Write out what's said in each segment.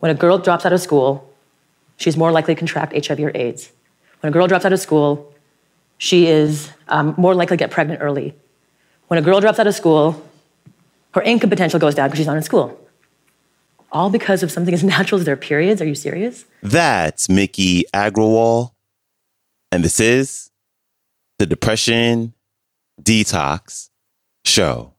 When a girl drops out of school, she's more likely to contract HIV or AIDS. When a girl drops out of school, she is um, more likely to get pregnant early. When a girl drops out of school, her income potential goes down because she's not in school. All because of something as natural as their periods. Are you serious? That's Miki Agrawal. And this is the Depression Detox Show.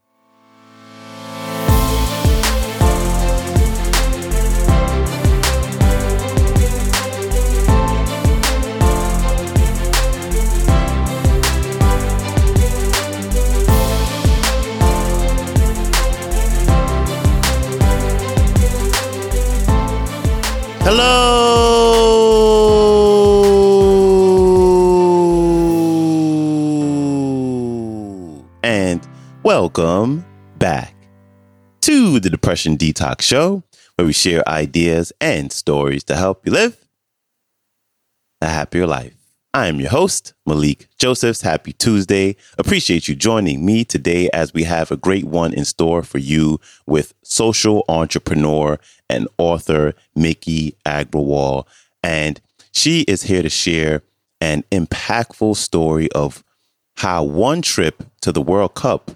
Hello and welcome back to the Depression Detox Show, where we share ideas and stories to help you live a happier life. I am your host, Malikee Josephs. Happy Tuesday. Appreciate you joining me today as we have a great one in store for you with social entrepreneur and author Miki Agrawal. And she is here to share an impactful story of how one trip to the World Cup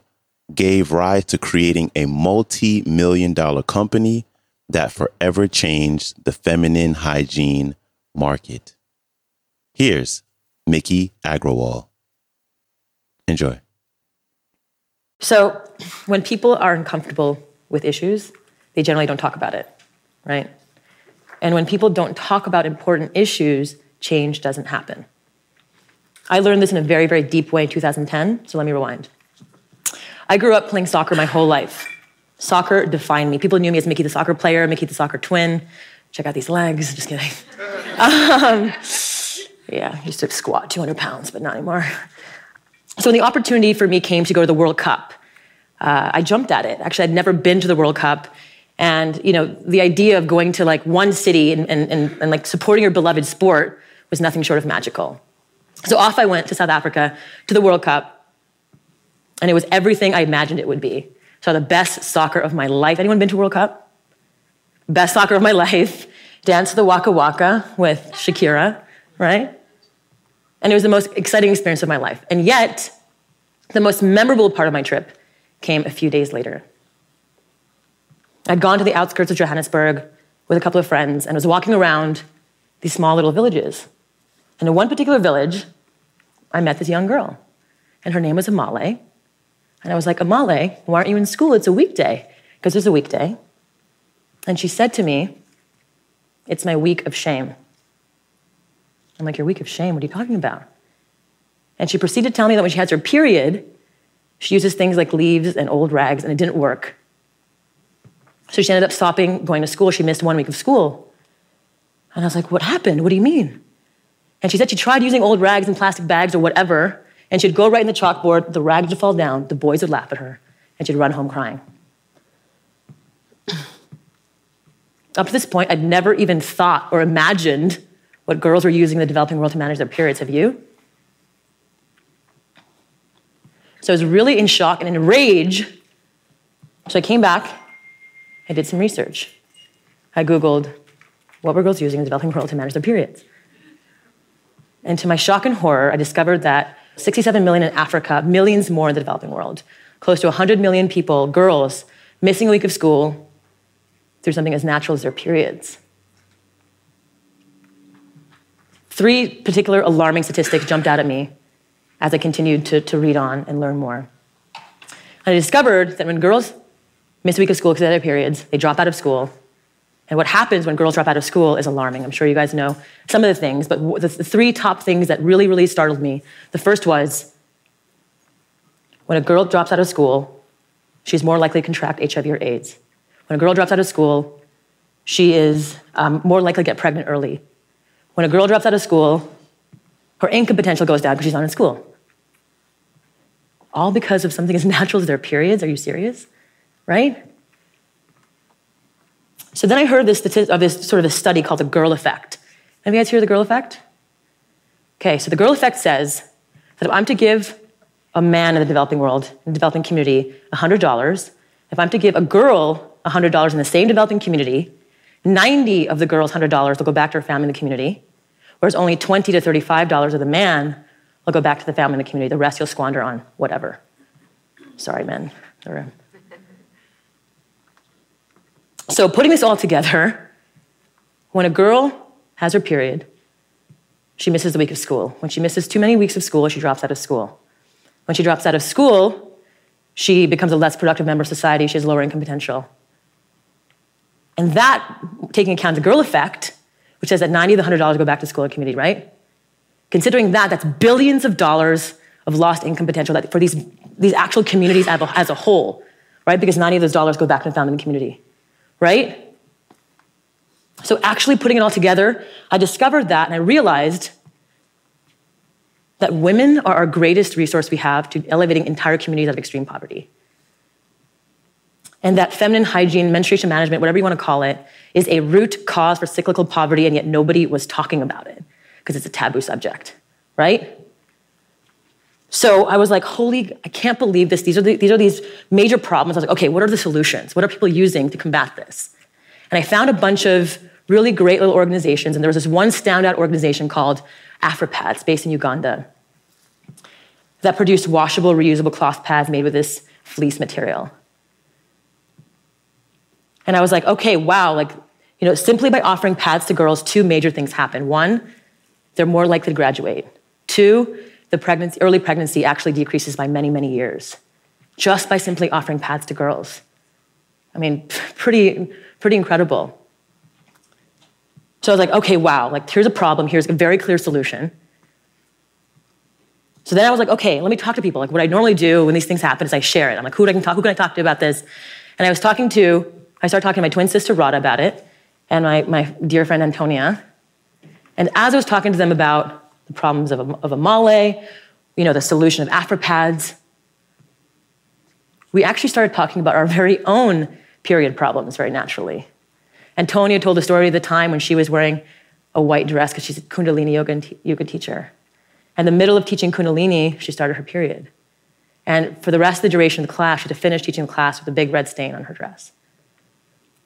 gave rise to creating a multi million dollar company that forever changed the feminine hygiene market. Here's Miki Agrawal. Enjoy. So, when people are uncomfortable with issues, they generally don't talk about it, right? And when people don't talk about important issues, change doesn't happen. I learned this in a very, very deep way in 2010, so let me rewind. I grew up playing soccer my whole life. Soccer defined me. People knew me as Miki the soccer player, Miki the soccer twin. Check out these legs, just kidding. Um, yeah, I used to squat 200 pounds, but not anymore. So when the opportunity for me came to go to the World Cup, uh, I jumped at it. Actually, I'd never been to the World Cup. And you know, the idea of going to like one city and, and, and, and like supporting your beloved sport was nothing short of magical. So off I went to South Africa to the World Cup, and it was everything I imagined it would be. So the best soccer of my life. Anyone been to World Cup? Best soccer of my life. Dance the Waka Waka with Shakira, right? And it was the most exciting experience of my life. And yet, the most memorable part of my trip came a few days later. I'd gone to the outskirts of Johannesburg with a couple of friends and was walking around these small little villages. And in one particular village, I met this young girl, and her name was Amale. And I was like, Amale, why aren't you in school? It's a weekday. Because it's a weekday. And she said to me, It's my week of shame. I'm like, Your week of shame? What are you talking about? And she proceeded to tell me that when she has her period, she uses things like leaves and old rags, and it didn't work. So she ended up stopping going to school. She missed one week of school. And I was like, What happened? What do you mean? And she said she tried using old rags and plastic bags or whatever, and she'd go right in the chalkboard, the rags would fall down, the boys would laugh at her, and she'd run home crying. Up to this point, I'd never even thought or imagined what girls were using in the developing world to manage their periods. Have you? So I was really in shock and in rage. So I came back, I did some research. I Googled what were girls using in the developing world to manage their periods. And to my shock and horror, I discovered that 67 million in Africa, millions more in the developing world, close to 100 million people, girls, missing a week of school through something as natural as their periods. Three particular alarming statistics jumped out at me as I continued to, to read on and learn more. I discovered that when girls miss a week of school because of their periods, they drop out of school, and what happens when girls drop out of school is alarming. I'm sure you guys know some of the things, but the, the three top things that really, really startled me the first was when a girl drops out of school, she's more likely to contract HIV or AIDS. When a girl drops out of school, she is um, more likely to get pregnant early. When a girl drops out of school, her income potential goes down because she's not in school. All because of something as natural as their periods. Are you serious? Right? So then I heard this, of uh, this sort of a study called the girl effect. Have you guys heard of the girl effect? Okay, so the girl effect says that if I'm to give a man in the developing world, in the developing community, $100, if I'm to give a girl $100 in the same developing community, 90 of the girl's $100 will go back to her family and the community, whereas only 20 to $35 of the man will go back to the family and the community. The rest you'll squander on whatever. Sorry, men. So, putting this all together, when a girl has her period, she misses a week of school. When she misses too many weeks of school, she drops out of school. When she drops out of school, she becomes a less productive member of society. She has lower income potential. And that, taking account the girl effect, which says that 90 of the $100 go back to school and community, right? Considering that, that's billions of dollars of lost income potential for these, these actual communities as a, as a whole, right? Because 90 of those dollars go back to the and community, right? So, actually putting it all together, I discovered that and I realized that women are our greatest resource we have to elevating entire communities out of extreme poverty. And that feminine hygiene, menstruation management, whatever you want to call it, is a root cause for cyclical poverty, and yet nobody was talking about it because it's a taboo subject, right? So I was like, holy, I can't believe this. These are, the, these are these major problems. I was like, okay, what are the solutions? What are people using to combat this? And I found a bunch of really great little organizations, and there was this one standout organization called AfriPads, based in Uganda, that produced washable, reusable cloth pads made with this fleece material. And I was like, okay, wow, like, you know, simply by offering pads to girls, two major things happen. One, they're more likely to graduate. Two, the pregnancy, early pregnancy actually decreases by many, many years just by simply offering pads to girls. I mean, pretty, pretty incredible. So I was like, okay, wow, like here's a problem, here's a very clear solution. So then I was like, okay, let me talk to people. Like what I normally do when these things happen is I share it. I'm like, who, I can talk, who can I talk to about this? And I was talking to, I started talking to my twin sister Radha about it, and my, my dear friend Antonia. And as I was talking to them about the problems of, of Amale, you know, the solution of AfriPads, we actually started talking about our very own period problems very naturally. Antonia told the story of the time when she was wearing a white dress because she's a Kundalini yoga, yoga teacher. And in the middle of teaching Kundalini, she started her period. And for the rest of the duration of the class, she had to finish teaching the class with a big red stain on her dress.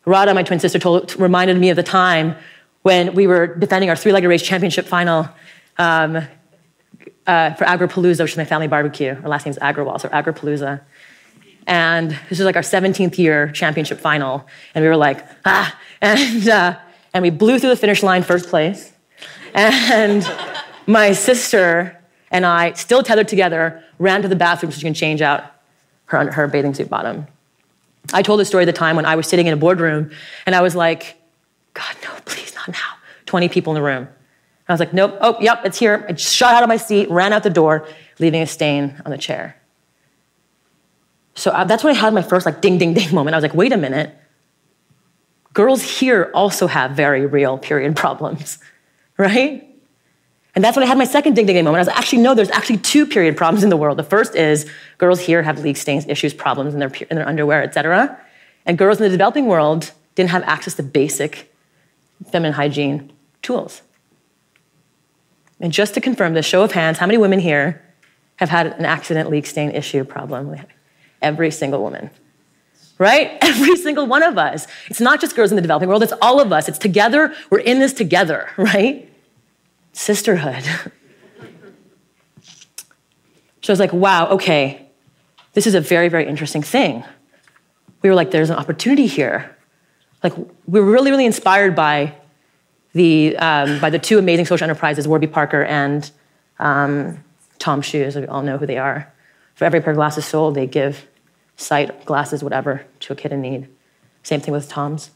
Radha, my twin sister, told, reminded me of the time when we were defending our three-legged race championship final um, uh, for Agrapalooza, which is my family barbecue. Our last name is Agrawal, so Agrapalooza. And this was like our 17th year championship final. And we were like, ah, and, uh, and we blew through the finish line first place. And my sister and I, still tethered together, ran to the bathroom so she can change out her, her bathing suit bottom. I told the story of the time when I was sitting in a boardroom and I was like, God, no, please, not now. 20 people in the room. And I was like, nope, oh, yep, it's here. I just shot out of my seat, ran out the door, leaving a stain on the chair. So I, uh, that's when I had my first like ding, ding, ding moment. I was like, wait a minute. Girls here also have very real period problems, right? And that's when I had my second ding, ding, moment. I was like, actually, no, there's actually two period problems in the world. The first is girls here have leak stains, issues, problems in their, in their underwear, et cetera. And girls in the developing world didn't have access to basic feminine hygiene tools. And just to confirm this, show of hands, how many women here have had an accident, leak, stain, issue, problem? Every single woman. Right? Every single one of us. It's not just girls in the developing world, it's all of us. It's together. We're in this together, right? Sisterhood. so I was like, wow, okay, this is a very, very interesting thing. We were like, there's an opportunity here. Like, we were really, really inspired by the, um, by the two amazing social enterprises, Warby Parker and um, Tom Shoes. We all know who they are. For every pair of glasses sold, they give sight, glasses, whatever, to a kid in need. Same thing with Tom's.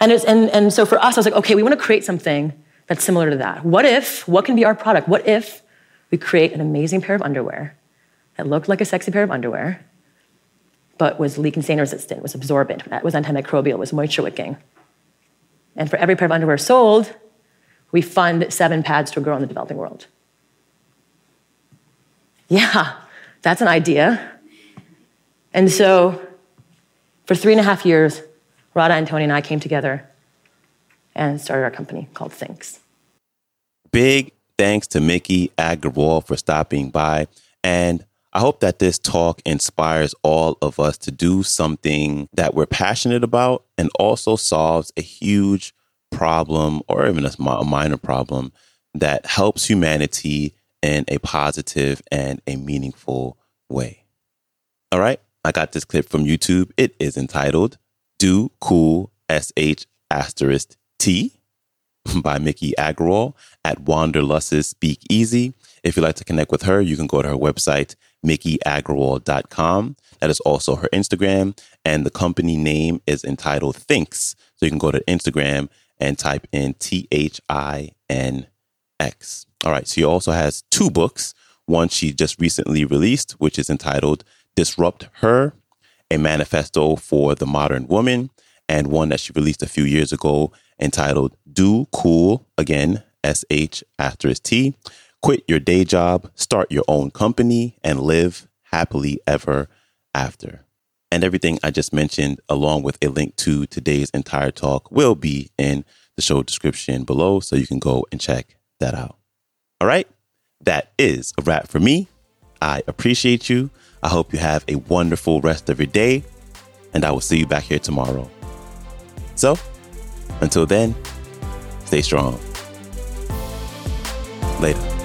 And, and, and so for us, I was like, okay, we want to create something that's similar to that. What if, what can be our product? What if we create an amazing pair of underwear that looked like a sexy pair of underwear, but was leak and stain resistant, was absorbent, was antimicrobial, was moisture wicking? And for every pair of underwear sold, we fund seven pads to a girl in the developing world. Yeah, that's an idea. And so for three and a half years, Radha and Tony and I came together and started our company called Thinx. Big thanks to Miki Agrawal for stopping by. And I hope that this talk inspires all of us to do something that we're passionate about and also solves a huge problem or even a minor problem that helps humanity in a positive and a meaningful way. All right, I got this clip from YouTube. It is entitled Do Cool SH asterisk T by Miki Agrawal at Wanderlust's Speakeasy. If you'd like to connect with her, you can go to her website, mikiagrawal.com. That is also her Instagram. And the company name is entitled Thinx. So you can go to Instagram and type in T H I N X. All right. So she also has two books. One she just recently released, which is entitled Disrupt Her, a manifesto for the modern woman, and one that she released a few years ago entitled Do Cool, again, S H asterisk T, quit your day job, start your own company, and live happily ever after. And everything I just mentioned, along with a link to today's entire talk, will be in the show description below. So you can go and check that out. All right. That is a wrap for me. I appreciate you. I hope you have a wonderful rest of your day. And I will see you back here tomorrow. So, until then, stay strong. Later.